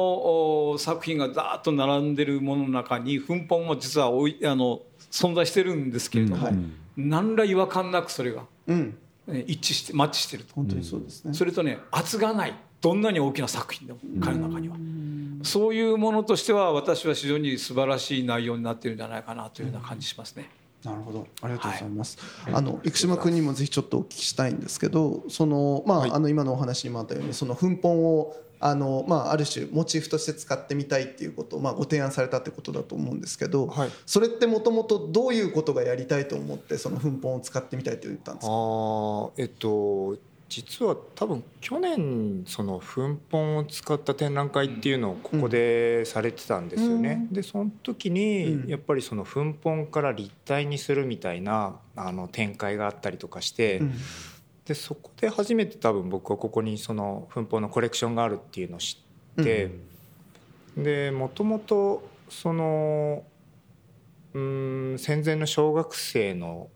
お作品がざーっと並んでるものの中に粉本も実はおいあの存在してるんですけれども、はい。何ら違和感なくそれがうん。え一致してマッチしてると、本当にそうですね。それとね圧がないどんなに大きな作品でも彼の中には、そういうものとしては私は非常に素晴らしい内容になっているんじゃないかなというような感じしますね。なるほど、ありがとうございます。あの生島君にもぜひちょっとお聞きしたいんですけど、そのまあ、あの今のお話にもあったように、その粉本をあのまあある種モチーフとして使ってみたいっていうことをまあご提案されたってことだと思うんですけど、はい。それってもともとどういうことがやりたいと思ってその粉本を使ってみたいと言ったんですか？あーえっと実は多分去年その粉本を使った展覧会っていうのをここでされてたんですよね。でその時にうん。やっぱりその粉本から立体にするみたいなあの展開があったりとかして、うん。でそこで初めて多分僕はここにその粉本のコレクションがあるっていうのを知って、でもともとそのうーん戦前の小学生の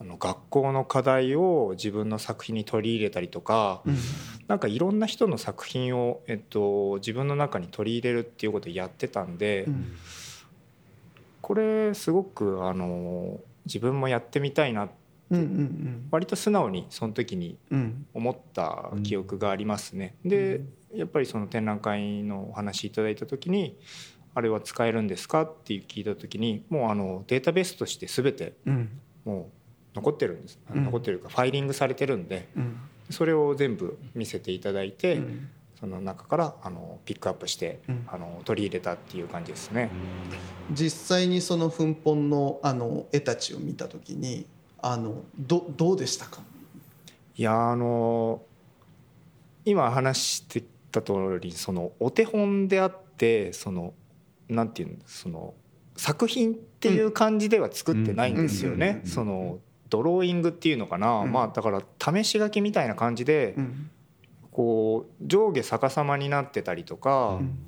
あの学校の課題を自分の作品に取り入れたりとか、うん。なんかいろんな人の作品を、えっと、自分の中に取り入れるっていうことをやってたんで、うん。これすごくあの自分もやってみたいなうんうん割と素直にその時にうん。思った記憶がありますね。でやっぱりその展覧会のお話いただいた時に「あれは使えるんですか?」って聞いた時にもうあのデータベースとして全てうん。もう残ってるんです、うん。残ってるかファイリングされてるんでうん。それを全部見せていただいて、うん。その中からあのピックアップして、うん。あの取り入れたっていう感じですね。実際にその粉本のあの絵たちを見たときにあのどどうでしたか？いやあの今話してた通りそのお手本であってそのなんていうんその作品っていう感じでは作ってないんですようん。ね。そのドローイングっていうのかな、うん。まあだから試し書きみたいな感じでうん。こう上下逆さまになってたりとか、うん。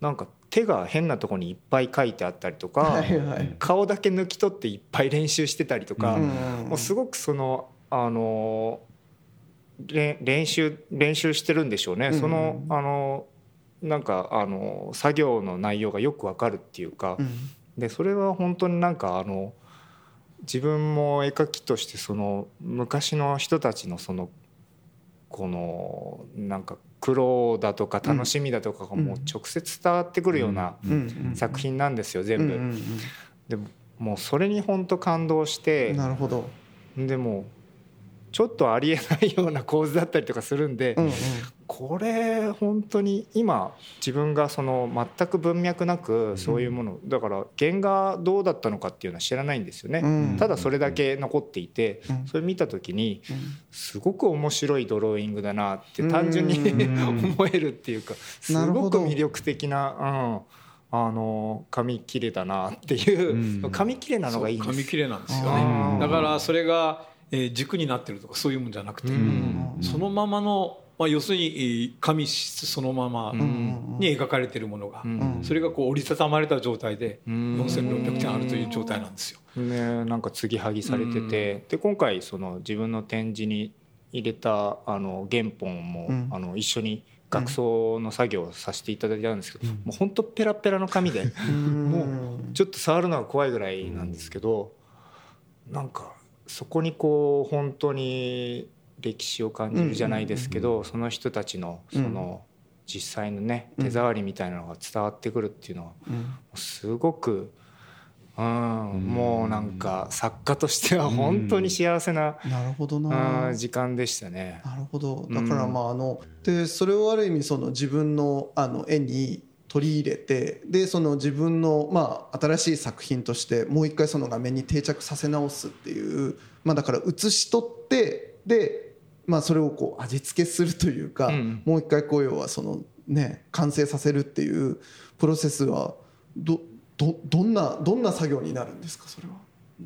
なんか手が変なとこにいっぱい書いてあったりとか、はいはい。顔だけ抜き取っていっぱい練習してたりとか、うんもうすごくそのあのれ練習練習してるんでしょうね、うん。そのあのなんかあの作業の内容がよくわかるっていうか、うん。でそれは本当になんかあの自分も絵描きとしてその昔の人たちのそのこのなんか苦労だとか楽しみだとかがもう直接伝わってくるような作品なんですよ全部。でもうそれに本当感動してなるほど。でもちょっとありえないような構図だったりとかするんで、うんうん、これ本当に今自分がその全く文脈なくそういうもの、だから原画どうだったのかっていうのは知らないんですよね、うん、ただそれだけ残っていて、うん、それ見た時にすごく面白いドローイングだなって単純に 思えるっていうかすごく魅力的な。うんあの紙切れだなっていう、紙切れなのがいいんです。紙切れなんですよね。だからそれがえー、軸になってるとかそういうもんじゃなくて、そのままの、まあ、要するに紙質そのままに描かれてるものが、それがこう折りたたまれた状態で4600点あるという状態なんですよ。ね、なんか継ぎはぎされてて、で今回その自分の展示に入れたあの原本も、あの一緒に学装の作業をさせていただいたんですけど、もう本当ペラペラの紙で、もうちょっと触るのが怖いぐらいなんですけど、なんかそこにこう本当に歴史を感じるじゃないですけど、その人たちのその実際のね手触りみたいなのが伝わってくるっていうのはすごく。うん、もうなんか作家としては本当に幸せな、なるほどな。時間でしたね。なるほど。だからまああの、でそれをある意味その自分のあの絵に取り入れてでその自分の、まあ、新しい作品としてもう一回その画面に定着させ直すっていう、まあ、だから写し取ってで、まあ、それをこう味付けするというか、うん、もう一回こう要はその、ね、完成させるっていうプロセスはどどどんなどんな作業になるんですかそれは？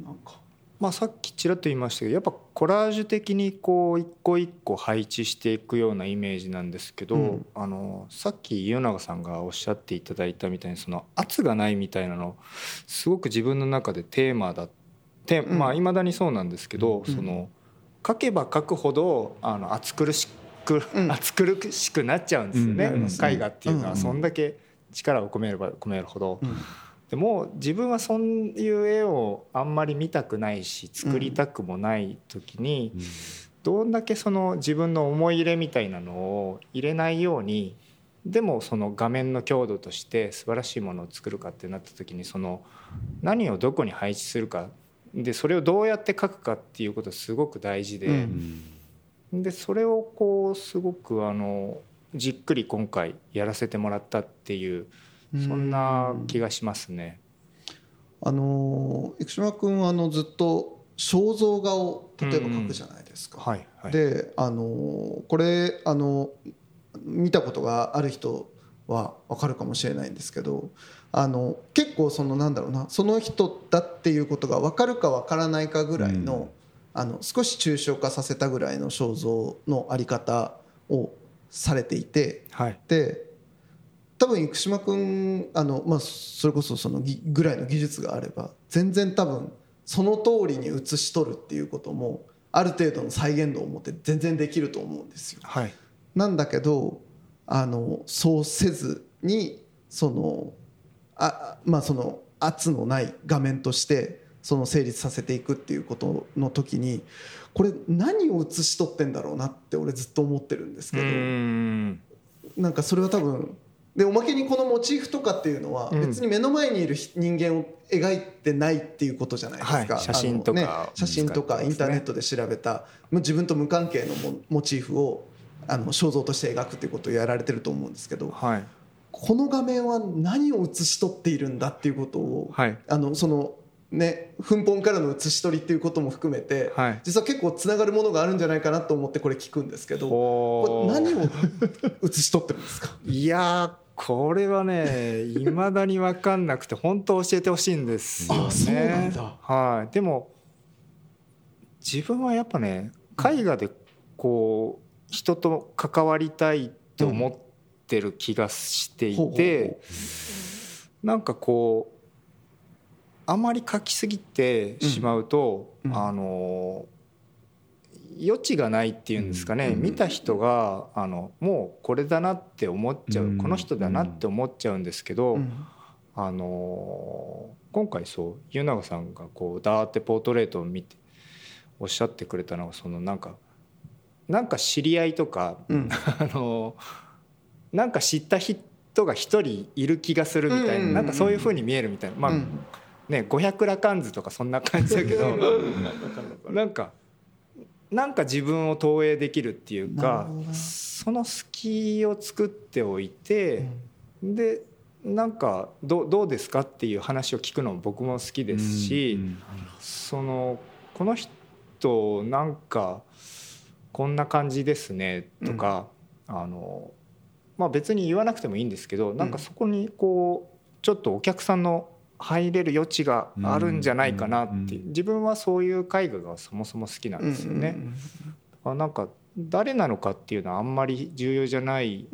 なんか。まあ、さっきちらっと言いましたけどやっぱコラージュ的にこう一個一個配置していくようなイメージなんですけど、うん、あのさっき湯永さんがおっしゃっていただいたみたいにその圧がないみたいなのすごく自分の中でテーマだってまあいまだにそうなんですけど、うん、その書けば書くほどあの暑苦しく、うん、暑苦しくなっちゃうんですよね、絵画っていうのは。そんだけ力を込めれば込めるほど。でも自分はそういう絵をあんまり見たくないし作りたくもない時に、どんだけその自分の思い入れみたいなのを入れないようにでもその画面の強度として素晴らしいものを作るかってなった時にその何をどこに配置するかでそれをどうやって描くかっていうことすごく大事で、でそれをこうすごくあのじっくり今回やらせてもらったっていう。そんな気がしますね。あの生島君はあのずっと肖像画を例えば描くじゃないですか。はいはい、であのこれあの見たことがある人は分かるかもしれないんですけどあの結構そのなんだろうなその人だっていうことが分かるか分からないかぐらいのうん、あの少し抽象化させたぐらいの肖像のあり方をされていて、はい、で多分生島君あの、まあ、それこそそのぐらいの技術があれば全然多分その通りに写し取るっていうこともある程度の再現度を持って全然できると思うんですよ。はい、なんだけどあのそうせずにそのあまあその圧のない画面としてその成立させていくっていうことの時にこれ何を写し取ってんだろうなって俺ずっと思ってるんですけど。なんかそれは多分でおまけにこのモチーフとかっていうのは別に目の前にいる人間を描いてないっていうことじゃないですか、はい、写真とか、ね、写真とかインターネットで調べた自分と無関係のモチーフをあの肖像として描くっていうことをやられてると思うんですけど、はい、この画面は何を写し取っているんだっていうことを、はい、あのそのね、粉本からの写し取りっていうことも含めて、はい、実は結構つながるものがあるんじゃないかなと思ってこれ聞くんですけどこれ何を写し取ってるんですか？いやこれはねいまだに分かんなくて本当教えてほしいんですよね。はい、でも自分はやっぱね絵画でこう人と関わりたいって思ってる気がしていて、うなんかこうあまり描きすぎてしまうと、うん、あの余地がないっていうんですかね、見た人があのもうこれだなって思っちゃう、この人だなって思っちゃうんですけど、あの今回そう湯永さんがこうダーってポートレートを見ておっしゃってくれたのがそのなんかなんか知り合いとか、うん。あのなんか知った人が一人いる気がするみたいな、なんかそういうふうに見えるみたいな。まあ、うん。ね五百羅漢図とかそんな感じだけど なんかなんか自分を投影できるっていうかその隙を作っておいて、でなんかどうどうですかっていう話を聞くのも僕も好きですし、うんそのこの人なんかこんな感じですねとか、あのまあ別に言わなくてもいいんですけどなんかそこにこうちょっとお客さんの入れる余地があるんじゃないかなって自分はそういう絵画がそもそも好きなんですよね。あなんか誰なのかっていうのはあんまり重要じゃない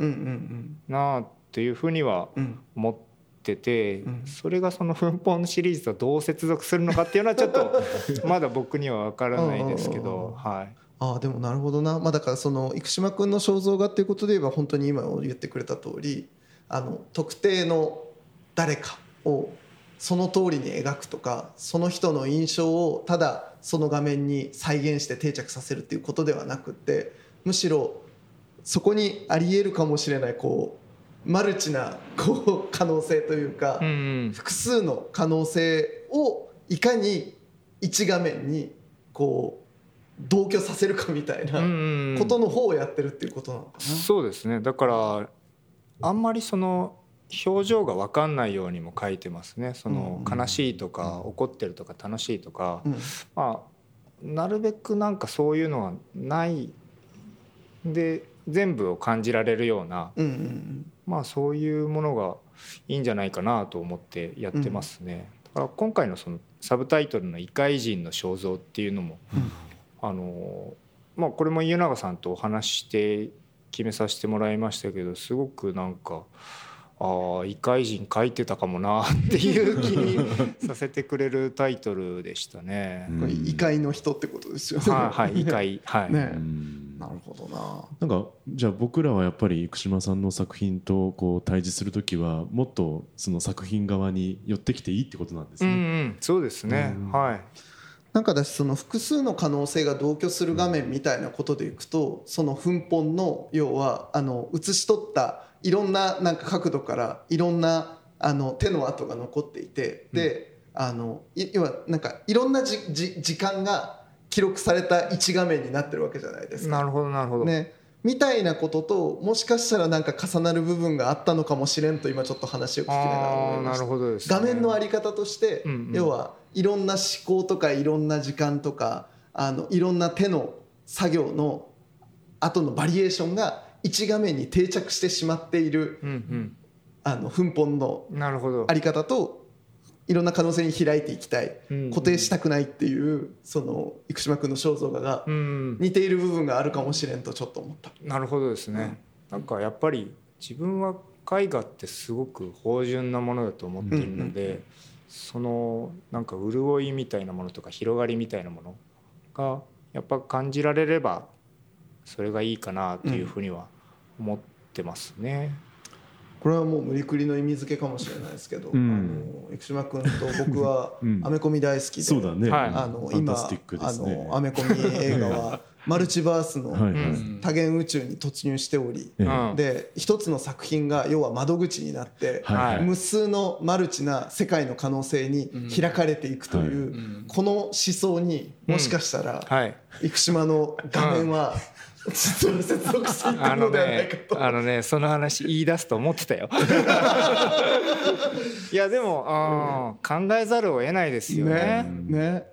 なあっていうふうには思ってて、うん。それがその奮本シリーズとどう接続するのかっていうのはちょっとまだ僕には分からないですけど、はい、ああでもなるほどな、まあ、だからその生島君の肖像画っていうことで言えば本当に今言ってくれた通りあの特定の誰かをその通りに描くとかその人の印象をただその画面に再現して定着させるっていうことではなくってむしろそこにありえるかもしれないこうマルチなこう可能性というか、うん。複数の可能性をいかに一画面にこう同居させるかみたいなうんことの方をやってるっていうことなのかな。そうですね。だからあんまりその表情が分かんないようにも描いてますね。そのうん。悲しいとか怒ってるとか楽しいとか、うん。まあなるべくなんかそういうのはない。で全部を感じられるようなまあそういうものがいいんじゃないかなと思ってやってますね。だから今回のそのサブタイトルの「異界人の肖像」っていうのも、うんあのまあこれも家永さんとお話しして決めさせてもらいましたけどすごくなんか。ああ異界人書いてたかもなっていう気にさせてくれるタイトルでしたね。異界の人ってことですよね。はいはい異界はい。ねうんなるほどな。なんかじゃあ僕らはやっぱり生島さんの作品とこう対峙する時はもっとその作品側に寄ってきていいってことなんですうんうね。んそうですね。うんはい。なんかその複数の可能性が同居する画面みたいなことでいくとその粉本の要はあの写し取ったいろんななんか角度からいろんなあの手の跡が残っていてであのい要はなんかいろんなじじ時間が記録された一画面になってるわけじゃないですか。なるほどなるほど。ね、みたいなことともしかしたらなんか重なる部分があったのかもしれんと今ちょっと話を聞きながら思いました。ほどです、ね。画面のあり方として、うんうん要はいろんな思考とかいろんな時間とかあのいろんな手の作業の後のバリエーションが一画面に定着してしまっているうんあの粉本のあ。り方といろんな可能性に開いていきたいうん固定したくないっていうその生島君の肖像画がうん。似ている部分があるかもしれんとちょっと思った。なるほどですね。なんかやっぱり自分は絵画ってすごく芳醇なものだと思っているので、そのなんか潤いみたいなものとか広がりみたいなものがやっぱ感じられればそれがいいかなというふうには思ってますね。これはもう無理くりの意味付けかもしれないですけど、うんあの生島君と僕はうんアメコミ大好きで、そうだね。はいあのファンタ今スティックであすねのアメコミ映画はマルチバースの多元宇宙に突入しており、で一つの作品が要は窓口になって、無数のマルチな世界の可能性に開かれていくという、んこの思想にもしかしたら、はい。生島の画面は実は接続してのではないねかと。あのねその話言い出すと思ってたよ。いやでもあー考えざるを得ないですよね。ね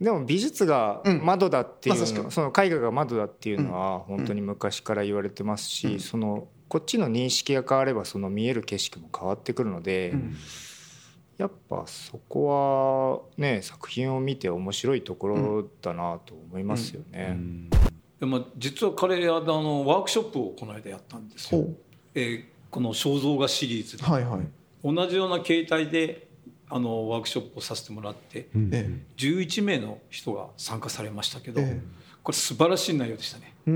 でも美術がうん。窓だっていうの、まさしく。その絵画が窓だっていうのは本当に昔から言われてますし、うん。そのこっちの認識が変わればその見える景色も変わってくるので、うん。やっぱそこはね作品を見て面白いところだなと思いますよね。うん。でも実は彼あのワークショップをこの間やったんですよ、ほえーこの肖像画シリーズで。うはいはい。同じような形態であのワークショップをさせてもらってうんえ11名の人が参加されましたけど、えこれ素晴らしい内容でしたね。う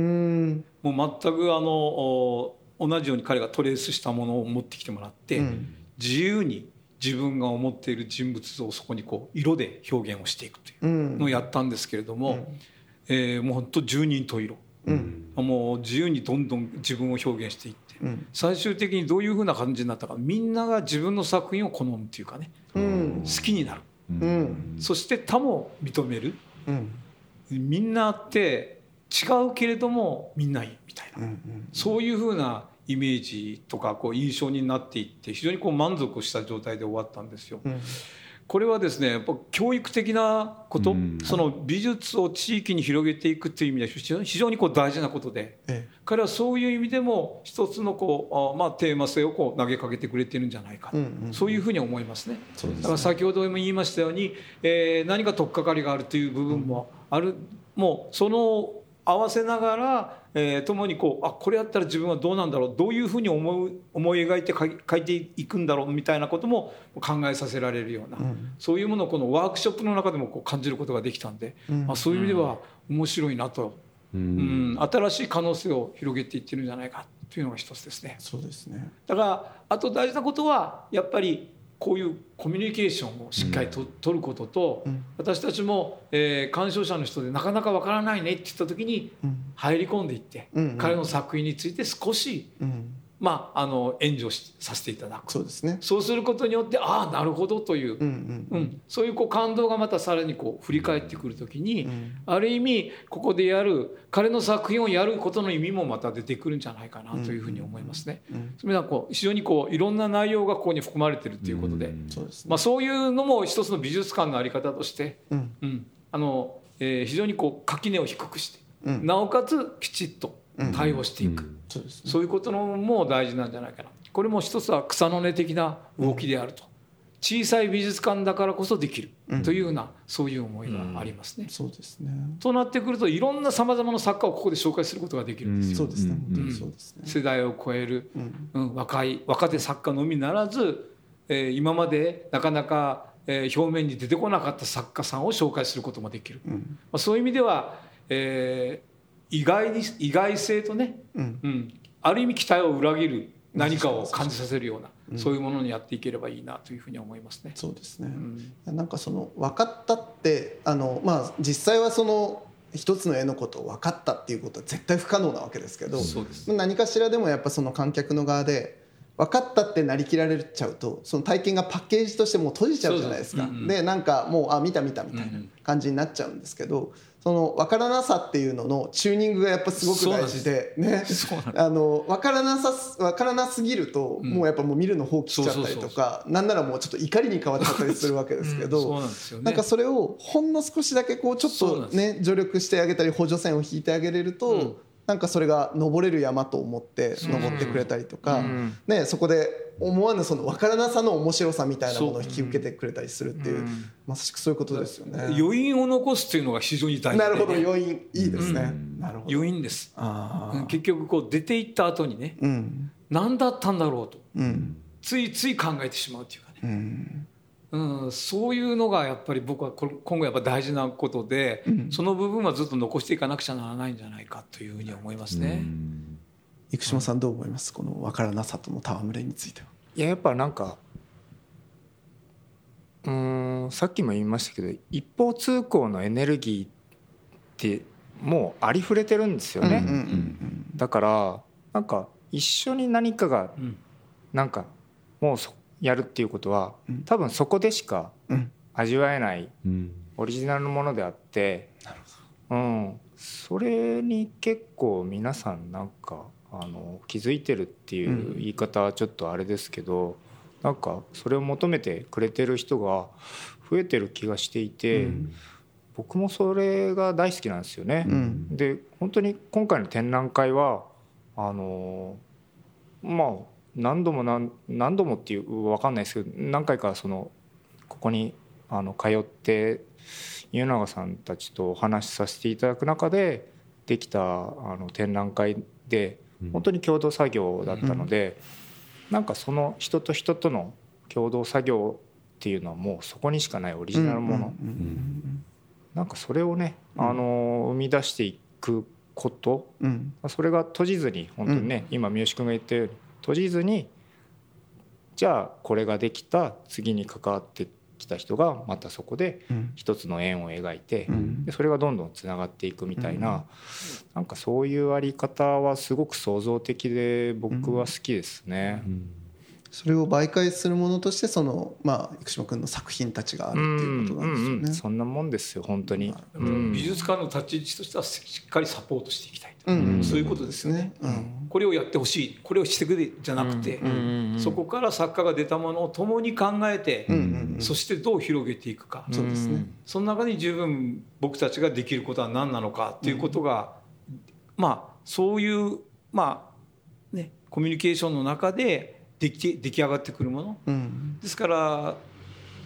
もう全くあのお同じように彼がトレースしたものを持ってきてもらって、うん。自由に自分が思っている人物像をそこにこう色で表現をしていくといううん。のをやったんですけれども、うん。えーもう本当十人十色。うん。もう自由にどんどん自分を表現していってうん最終的にどういうふうな感じになったかみんなが自分の作品を好むっていうかね。うん。好きになる。うん。そして他も認める。うん。みんなって違うけれどもみんないいみたいな。うんそういうふうなイメージとかこう印象になっていって非常にこう満足した状態で終わったんですよ。うんこれはですねやっぱ教育的なこと、うん。その美術を地域に広げていくっていう意味では非常に非常にこう大事なことでえ彼はそういう意味でも一つのこうあ、まあ、テーマ性をこう投げかけてくれてるんじゃないか、うんうんそういうふうに思いますね。すだから先ほども言いましたように、えー何か取っかかりがあるという部分もある、もうその合わせながら、えー、共にこうあこれやったら自分はどうなんだろうどういうふうに思う思い描いて書い書いていくんだろうみたいなことも考えさせられるような、ん。そういうものをこのワークショップの中でもこう感じることができたんで、うん。まあ、そういう意味では面白いなと、ううん。ん新しい可能性を広げていってるんじゃないかというのが一つですね。そうですね。だからあと大事なことはやっぱりこういうコミュニケーションをしっかりと、取ることと、うん。私たちも、えー鑑賞者の人でなかなかわからないねって言った時にうん。入り込んでいって、うんうん。彼の作品について少し、うんまあ、あの援助しさせていただく。そうですね。そうすることによってああなるほどという、うんうんうん。そういうこう感動がまたさらにこう振り返ってくる時に、んある意味ここでやる彼の作品をやることの意味もまた出てくるんじゃないかなというふうに思いますね。うんそれはこう非常にこういろんな内容がここに含まれてるということで、そうですね。まあ、そういうのも一つの美術館の在り方として、うん。うん。あのえー非常にこう垣根を低くして、うん。なおかつきちっと対応していく、そうですね。そういうことのも大事なんじゃないかな。これも一つは草の根的な動きであると、小さい美術館だからこそできるというような、そういう思いがありますね。そうですね。となってくるといろんなさまざまな作家をここで紹介することができるんですよ。そうですね。うん。本当にそうですね。世代を超える、うん。うん、若い若手作家のみならず、えー今までなかなか、えー表面に出てこなかった作家さんを紹介することもできる、まうん。あ、そういう意味では、えー意外に意外性とね、うん。うん、ある意味期待を裏切る何かを感じさせるような、そういうものにやっていければいいなというふうに思いますね。そうですね。うん。なんかその分かったってあのまあ実際はその一つの絵のことを分かったっていうことは絶対不可能なわけですけどそうです。何かしらでもやっぱその観客の側で分かったってなりきられちゃうとその体験がパッケージとしてもう閉じちゃうじゃないですか。そうそううんうん。でなんかもうあ見た見たみたいな感じになっちゃうんですけどその分からなさっていうののチューニングがやっぱすごく大事でね。あの分からなさす分からなすぎると、もうやっぱもう見るの放棄しちゃったりとかなんならもうちょっと怒りに変わっちゃったりするわけですけど。なんかそれをほんの少しだけこうちょっとね助力してあげたり補助線を引いてあげれると、うん。なんかそれが登れる山と思って登ってくれたりとか、うん。ね、そこで思わぬその分からなさの面白さみたいなものを引き受けてくれたりするっていう、うん。まさしくそういうことですよね。余韻を残すというのが非常に大事。でなるほど余韻いいですね。なるほど。余韻です。結局こう出ていった後にねうん。何だったんだろうとうん。ついつい考えてしまうというかね、うん。うん、そういうのがやっぱり僕は今後やっぱ大事なことで、その部分はずっと残していかなくちゃならないんじゃないかというふうに思いますね。生島さんどう思います？この分からなさとの戯れについては。いややっぱなんかうーんさっきも言いましたけど一方通行のエネルギーってもうありふれてるんですよね、うんうんだからなんか一緒に何かがうん。なんかもうそやるっていうことはうん。多分そこでしかうん。味わえないうん。オリジナルのものであってうん、それに結構皆さんなんかあの気づいてるっていう言い方はちょっとあれですけど、なんかそれを求めてくれてる人が増えてる気がしていて、僕もそれが大好きなんですよね。うん。で本当に今回の展覧会はあのまあ何度も何何度もっていう分かんないですけど何回かそのここにあの通って家永さんたちとお話しさせていただく中でできたあの展覧会で本当に共同作業だったので、なんかその人と人との共同作業っていうのはもうそこにしかないオリジナルもの、なんかそれをね、あの生み出していくこと。うん。それが閉じずに本当にね、今三好君が言ったように閉じずにじゃあこれができた次に関わって来た人がまたそこでうん。一つの円を描いてうん。でそれがどんどんつながっていくみたいななんかそういうあり方はすごく創造的で僕は好きですね。それを媒介するものとしてそのまあ生島君の作品たちがあるっていうことなんですよね。うんうんそんなもんですよ本当に。うん。美術館の立ち位置としてはしっかりサポートしていきたいと、うん。そういうことですよね。うん。これをやってほしい。これをしてくれじゃなくて、そこから作家が出たものを共に考えて、うんうんうんそしてどう広げていくか、そうですね。その中に十分僕たちができることは何なのかっていうことが、まあそういうまあねコミュニケーションの中ででき出来上がってくるもの。うん。ですから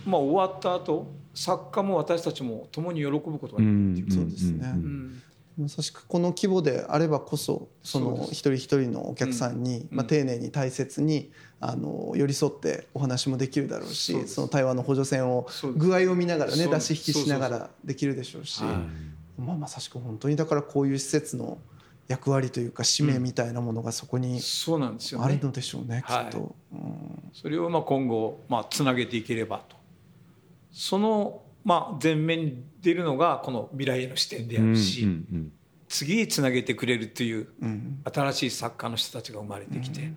まあ終わった後作家も私たちも共に喜ぶことができるっていう、そうですね。うん。まさしくこの規模であればこそその一人一人のお客さんに、うん。まあ、丁寧に大切にあの寄り添ってお話もできるだろうしその対話の補助線を具合を見ながらね出し引きしながらできるでしょうし。はい。まあ、まさしく本当にだからこういう施設の役割というか使命みたいなものがそこにそうなんですよね。あるのでしょうねきはい。っと。うん。それをまあ今後まあつなげていければと。そのまあ前面に出るのがこの未来への視点であるし、次につなげてくれるといううん。新しい作家の人たちが生まれてきて、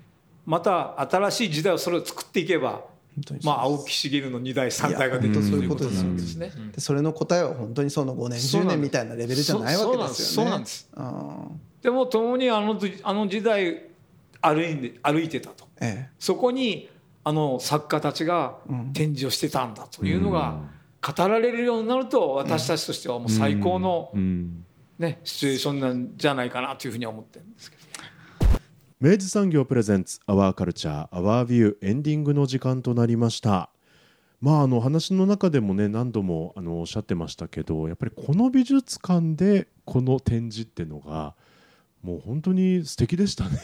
また新しい時代をそれを作っていけば、まあ、青木茂の2代3代が出てくるいやということになる本当そういうことんですね。でそれの答えは本当にその5年10そうなんです年みたいなレベルじゃないわけですよね。そうなんでも共にあの時あの時代歩いて歩いてたと。えそこにあの作家たちがうん。展示をしてたんだというのが語られるようになると私たちとしてはもう最高の、ね、シチュエーションなんじゃないかなというふうには思ってるんですけど。明治産業プレゼンツアワーカルチャーアワービューエンディングの時間となりました。まああの話の中でもね何度もあのおっしゃってましたけどやっぱりこの美術館でこの展示っていうのがもう本当に素敵でしたね。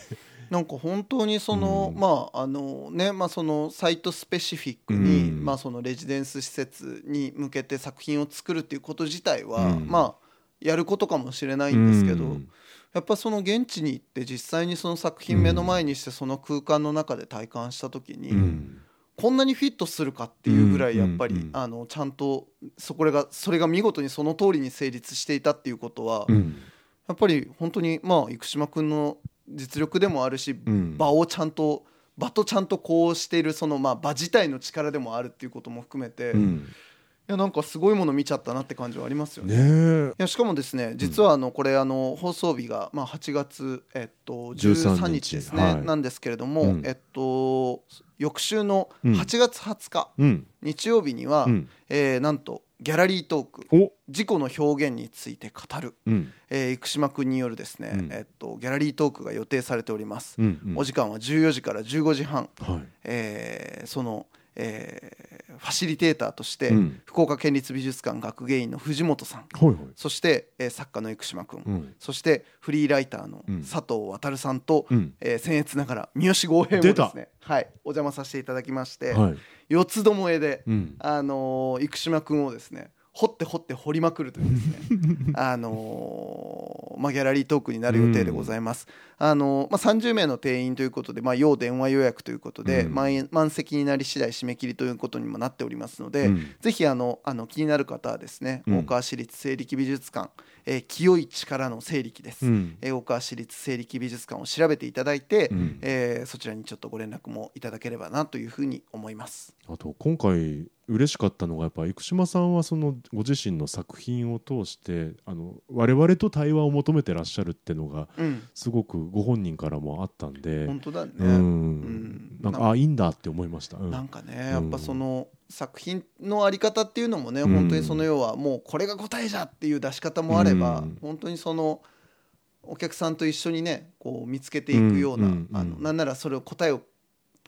なんか本当にその、うん。まああのねまあそのサイトスペシフィックに、うん。まあそのレジデンス施設に向けて作品を作るっていうこと自体は、うん。まあやることかもしれないんですけど、うんやっぱその現地に行って実際にその作品目の前にしてその空間の中で体感した時に、うん。こんなにフィットするかっていうぐらいやっぱり、うん。うんうんあのちゃんとそこがそれが見事にその通りに成立していたっていうことは、うん。やっぱり本当にまあ生島君の実力でもあるし、うん。場をちゃんと場とちゃんとこうしているそのまあ場自体の力でもあるっていうことも含めて、いうんやなんかすごいもの見ちゃったなって感じはありますよね。ねえ。いやしかもですね実はあのこれあの放送日がまあ8月えっと13 13日日ですね。はい。なんですけれどもうん。えっと翌週のうん。8月20日うん。日曜日にはうん。えーなんとギャラリートークお。自己の表現について語るうん。えー生島君によるですねうん。えっとギャラリートークが予定されております。うんうん。お時間は14時から15時半。はい。えーそのえーファシリテーターとしてうん。福岡県立美術館学芸員の藤本さん。はいはい。そして、えー作家の生島君、うん。そしてフリーライターのうん。佐藤航さんと、うん。えー僭越ながら三好剛平もですね、はい、お邪魔させていただきまして、はい。四つどもえで、うん。あのー生島君をですね掘って掘って掘りまくるというですね。あのーまあ、ギャラリートークになる予定でございます、あのーまあ、30名の定員ということで、まあ、要電話予約ということで、うん。満席になり次第締め切りということにもなっておりますので、うん。ぜひあのあの気になる方はですね、うん。大川市立生力美術館、えー清い力の生力です、うん。えー大川市立生力美術館を調べていただいて、うん。えーそちらにちょっとご連絡もいただければなというふうに思います。あと今回嬉しかったのがやっぱ生島さんはそのご自身の作品を通してあの我々と対話を求めてらっしゃるってのがうん、すごくご本人からもあったんで、本当だね、うん。ん。なんかあいいんだって思いました。うん。なんかねやっぱその作品のあり方っていうのもね、うん。本当にその要はもうこれが答えじゃっていう出し方もあれば、うん。本当にそのお客さんと一緒にねこう見つけていくような、うん。あのなんならそれを答えを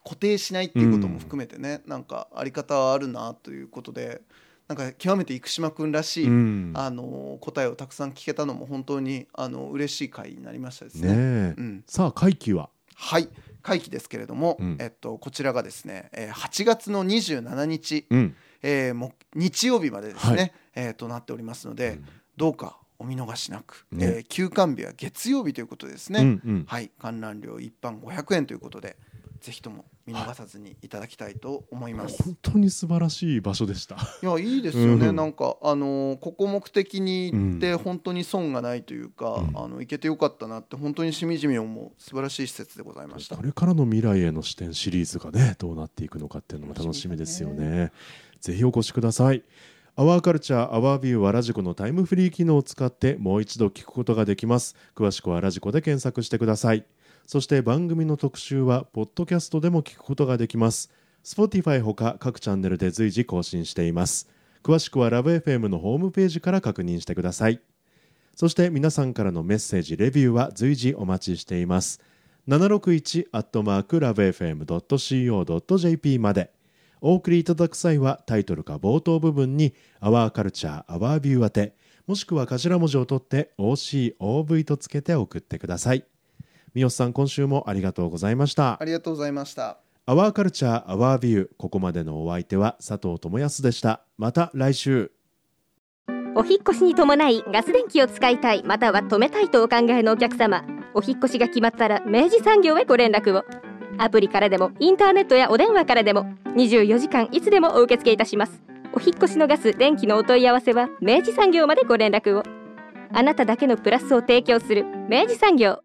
固定しないっていうことも含めてね、なんかあり方はあるなということでなんか極めて生島君らしい、うん。あの答えをたくさん聞けたのも本当にあの嬉しい回になりましたですね。ねえ。うん。さあ会期は？はい。会期ですけれども、うん。えっと、こちらがですね、えー8月の27日、うん。えーも日曜日までですね、はい。えーとなっておりますので、どうかお見逃しなく、ね。えー休館日は月曜日ということですね、うんうん。はい。観覧料一般500円ということでぜひとも見逃さずにいただきたいと思います。本当に素晴らしい場所でした。いやいいですよね、うんなんかあのーここ目的に行ってうん本当に損がないというか、うんあの行けてよかったなって本当にしみじみ思う素晴らしい施設でございましたこ。れからの未来への視点シリーズがねどうなっていくのかっていうのも楽しみですよね。ぜひお越しください。アワーカルチャーアワービューはラジコのタイムフリー機能を使ってもう一度聞くことができます。詳しくはラジコで検索してください。そして番組の特集はポッドキャストでも聞くことができます。Spotify ほか各チャンネルで随時更新しています。詳しくはラブ f m のホームページから確認してください。そして皆さんからのメッセージ、レビューは随時お待ちしています。761アットマークラブ FM.co.jp まで。お送りいただく際はタイトルか冒頭部分に Our Culture, Our View 宛て、もしくは頭文字を取って OCOV とつけて送ってください。三好さん、今週もありがとうございましたあ。りがとうございました。Our Culture, Our View ここまでのお相手は佐藤智康でした。また来週。お引っ越しに伴いガス電気を使いたいまたは止めたいとお考えのお客様お引っ越しが決まったら明治産業へご連絡をアプリからでもインターネットやお電話からでも24時間いつでもお受け付けいたしますお引っ越しのガス電気のお問い合わせは明治産業までご連絡をあなただけのプラスを提供する明治産業